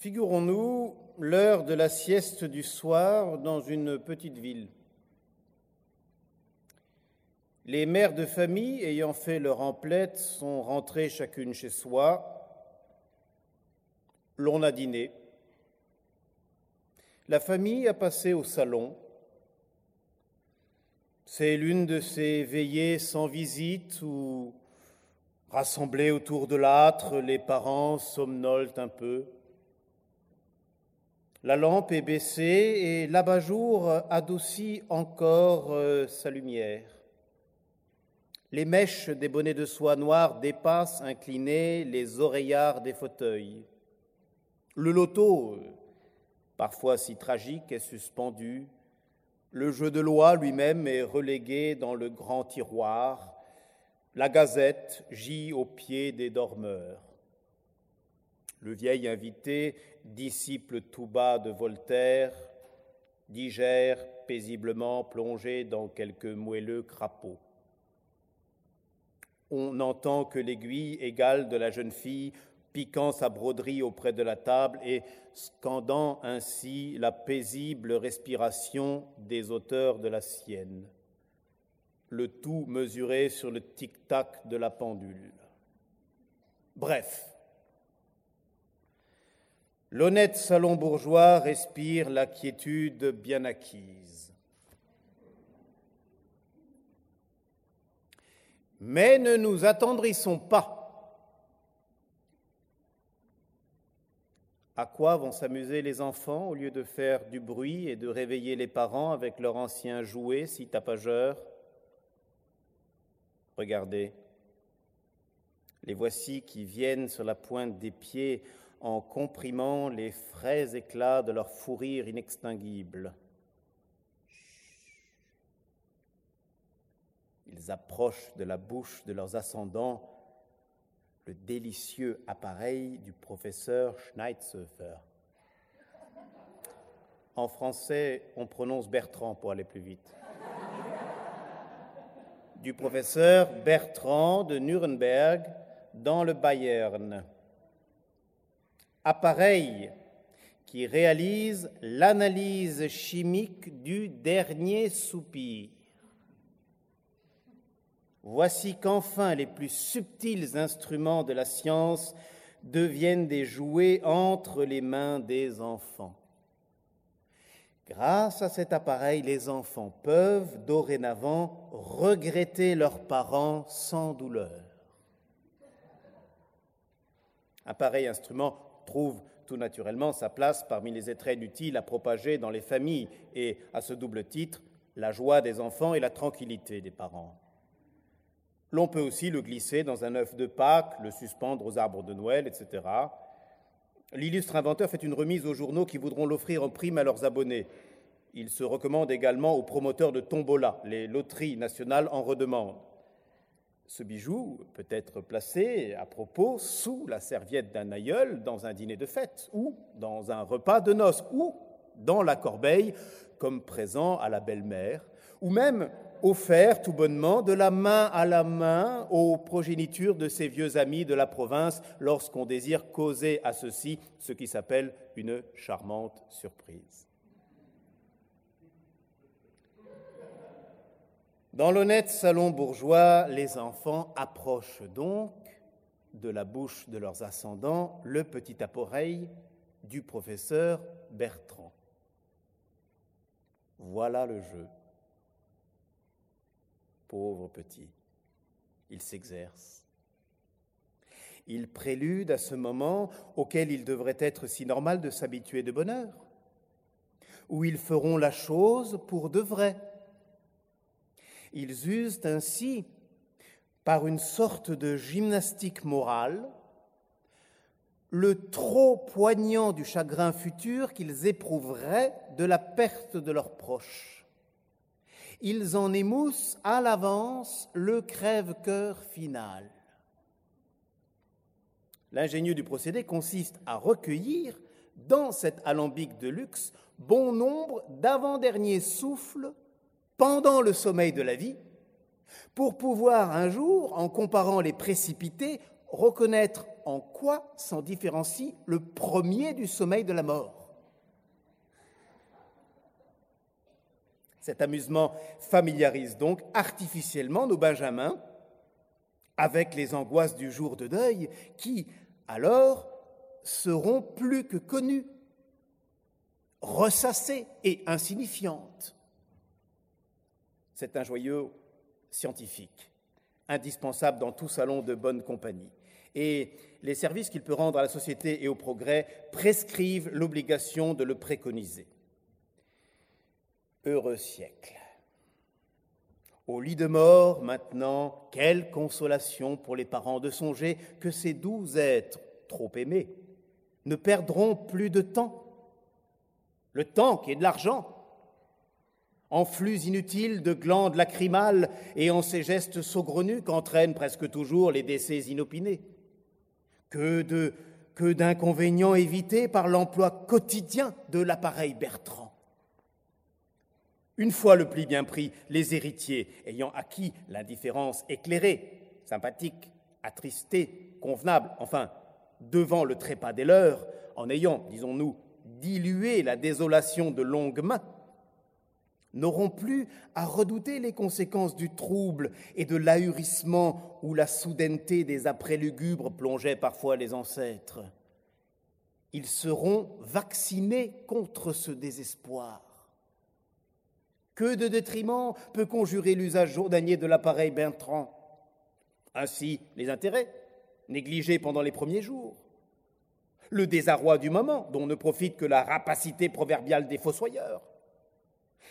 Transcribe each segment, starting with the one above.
Figurons-nous l'heure de la sieste du soir dans une petite ville. Les mères de famille ayant fait leur emplette sont rentrées chacune chez soi. L'on a dîné. La famille a passé au salon. C'est l'une de ces veillées sans visite où, rassemblés autour de l'âtre, les parents somnolent un peu. La lampe est baissée et l'abat-jour adoucit encore euh, sa lumière. Les mèches des bonnets de soie noire dépassent inclinés les oreillards des fauteuils. Le loto, parfois si tragique, est suspendu. Le jeu de loi lui-même est relégué dans le grand tiroir. La gazette gît au pied des dormeurs. Le vieil invité, disciple tout bas de Voltaire, digère paisiblement plongé dans quelque moelleux crapaud on n'entend que l'aiguille égale de la jeune fille piquant sa broderie auprès de la table et scandant ainsi la paisible respiration des auteurs de la sienne, le tout mesuré sur le tic-tac de la pendule. Bref, l'honnête salon bourgeois respire la quiétude bien acquise. Mais ne nous attendrissons pas. À quoi vont s'amuser les enfants au lieu de faire du bruit et de réveiller les parents avec leur ancien jouet si tapageur? Regardez, les voici qui viennent sur la pointe des pieds en comprimant les frais éclats de leur fou rire inextinguible. Ils approchent de la bouche de leurs ascendants le délicieux appareil du professeur Schneidshöfer. En français, on prononce Bertrand pour aller plus vite. Du professeur Bertrand de Nuremberg dans le Bayern. Appareil qui réalise l'analyse chimique du dernier soupir. Voici qu'enfin les plus subtils instruments de la science deviennent des jouets entre les mains des enfants. Grâce à cet appareil, les enfants peuvent dorénavant regretter leurs parents sans douleur. Un pareil instrument trouve tout naturellement sa place parmi les étrennes utiles à propager dans les familles et, à ce double titre, la joie des enfants et la tranquillité des parents. L'on peut aussi le glisser dans un œuf de Pâques, le suspendre aux arbres de Noël, etc. L'illustre inventeur fait une remise aux journaux qui voudront l'offrir en prime à leurs abonnés. Il se recommande également aux promoteurs de tombola, les loteries nationales en redemande. Ce bijou peut être placé à propos sous la serviette d'un aïeul dans un dîner de fête ou dans un repas de noces ou dans la corbeille comme présent à la belle-mère ou même offert tout bonnement de la main à la main aux progénitures de ses vieux amis de la province lorsqu'on désire causer à ceux-ci ce qui s'appelle une charmante surprise. Dans l'honnête salon bourgeois, les enfants approchent donc de la bouche de leurs ascendants le petit appareil du professeur Bertrand. Voilà le jeu. Pauvre petit, il s'exerce. Il prélude à ce moment auquel il devrait être si normal de s'habituer de bonne heure, où ils feront la chose pour de vrai. Ils usent ainsi, par une sorte de gymnastique morale, le trop poignant du chagrin futur qu'ils éprouveraient de la perte de leurs proches ils en émoussent à l'avance le crève-cœur final. L'ingénieux du procédé consiste à recueillir dans cet alambic de luxe bon nombre d'avant-derniers souffles pendant le sommeil de la vie, pour pouvoir un jour, en comparant les précipités, reconnaître en quoi s'en différencie le premier du sommeil de la mort. Cet amusement familiarise donc artificiellement nos benjamins avec les angoisses du jour de deuil qui, alors, seront plus que connues, ressassées et insignifiantes. C'est un joyeux scientifique, indispensable dans tout salon de bonne compagnie. Et les services qu'il peut rendre à la société et au progrès prescrivent l'obligation de le préconiser. Heureux siècle. Au lit de mort, maintenant, quelle consolation pour les parents de songer que ces doux êtres, trop aimés, ne perdront plus de temps. Le temps qui est de l'argent, en flux inutiles de glandes lacrymales et en ces gestes saugrenus qu'entraînent presque toujours les décès inopinés. Que d'inconvénients évités par l'emploi quotidien de l'appareil Bertrand. Une fois le pli bien pris, les héritiers, ayant acquis l'indifférence éclairée, sympathique, attristée, convenable, enfin, devant le trépas des leurs, en ayant, disons-nous, dilué la désolation de longues mains, n'auront plus à redouter les conséquences du trouble et de l'ahurissement où la soudaineté des après-lugubres plongeait parfois les ancêtres. Ils seront vaccinés contre ce désespoir. Que de détriment peut conjurer l'usage journalier de l'appareil Bertrand? Ainsi, les intérêts, négligés pendant les premiers jours. Le désarroi du moment, dont ne profite que la rapacité proverbiale des fossoyeurs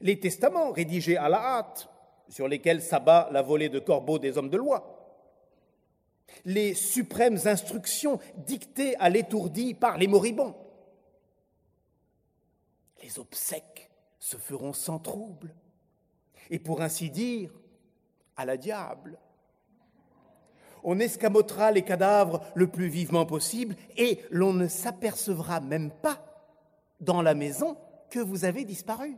les testaments rédigés à la hâte, sur lesquels s'abat la volée de corbeaux des hommes de loi, les suprêmes instructions dictées à l'étourdi par les moribonds. Les obsèques se feront sans trouble, et pour ainsi dire, à la diable. On escamotera les cadavres le plus vivement possible, et l'on ne s'apercevra même pas dans la maison que vous avez disparu.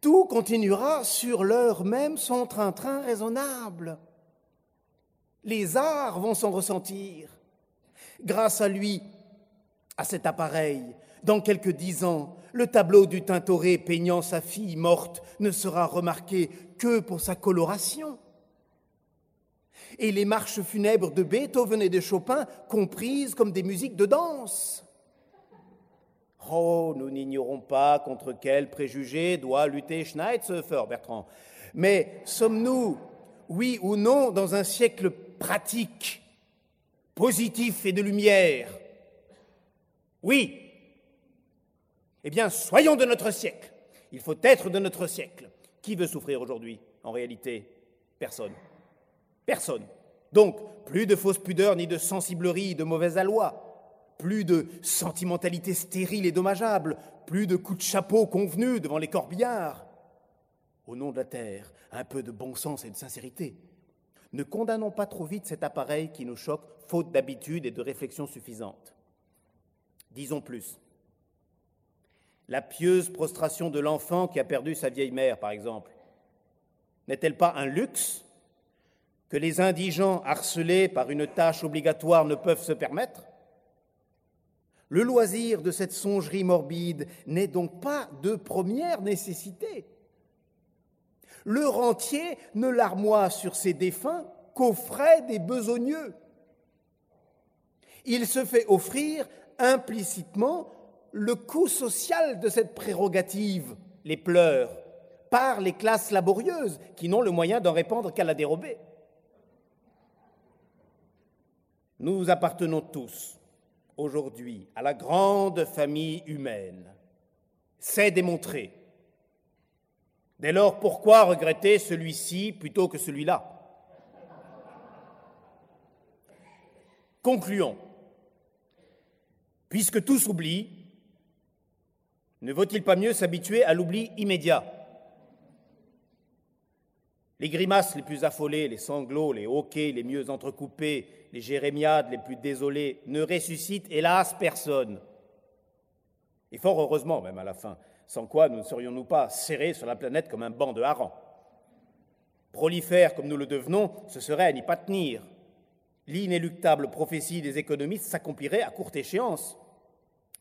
Tout continuera sur l'heure même son train-train raisonnable. Les arts vont s'en ressentir. Grâce à lui, à cet appareil, dans quelques dix ans, le tableau du Tintoret peignant sa fille morte ne sera remarqué que pour sa coloration. Et les marches funèbres de Beethoven et de Chopin comprises comme des musiques de danse. Oh, nous n'ignorons pas contre quels préjugés doit lutter Schneitzofer, Bertrand. Mais sommes-nous, oui ou non, dans un siècle pratique, positif et de lumière? Oui. Eh bien, soyons de notre siècle. Il faut être de notre siècle. Qui veut souffrir aujourd'hui? En réalité, personne. Personne. Donc, plus de fausse pudeur, ni de sensiblerie, de mauvaise aloi plus de sentimentalité stérile et dommageable, plus de coups de chapeau convenus devant les corbillards. Au nom de la terre, un peu de bon sens et de sincérité. Ne condamnons pas trop vite cet appareil qui nous choque, faute d'habitude et de réflexion suffisante. Disons plus. La pieuse prostration de l'enfant qui a perdu sa vieille mère, par exemple, n'est-elle pas un luxe que les indigents harcelés par une tâche obligatoire ne peuvent se permettre? Le loisir de cette songerie morbide n'est donc pas de première nécessité. Le rentier ne larmoie sur ses défunts qu'aux frais des besogneux. Il se fait offrir implicitement le coût social de cette prérogative, les pleurs, par les classes laborieuses qui n'ont le moyen d'en répandre qu'à la dérobée. Nous appartenons tous aujourd'hui à la grande famille humaine. C'est démontré. Dès lors, pourquoi regretter celui-ci plutôt que celui-là? Concluons. Puisque tout s'oublie, ne vaut-il pas mieux s'habituer à l'oubli immédiat? Les grimaces les plus affolées, les sanglots, les hoquets les mieux entrecoupés, les jérémiades les plus désolées ne ressuscitent, hélas, personne. Et fort heureusement, même à la fin, sans quoi nous ne serions-nous pas serrés sur la planète comme un banc de harengs? Prolifères comme nous le devenons, ce serait à n'y pas tenir. l'inéluctable prophétie des économistes s'accomplirait à courte échéance.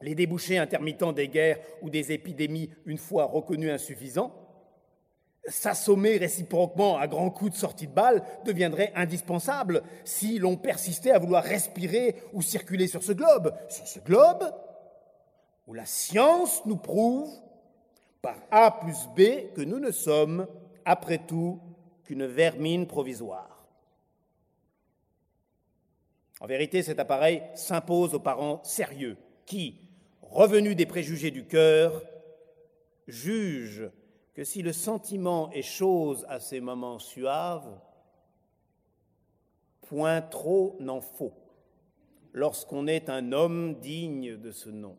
Les débouchés intermittents des guerres ou des épidémies, une fois reconnus insuffisants, s'assommer réciproquement à grands coups de sortie de balles deviendrait indispensable si l'on persistait à vouloir respirer ou circuler sur ce globe. Sur ce globe où la science nous prouve par A plus B que nous ne sommes, après tout, qu'une vermine provisoire. En vérité, cet appareil s'impose aux parents sérieux qui, revenus des préjugés du cœur, jugent que si le sentiment est chose à ces moments suaves, point trop n'en faut lorsqu'on est un homme digne de ce nom.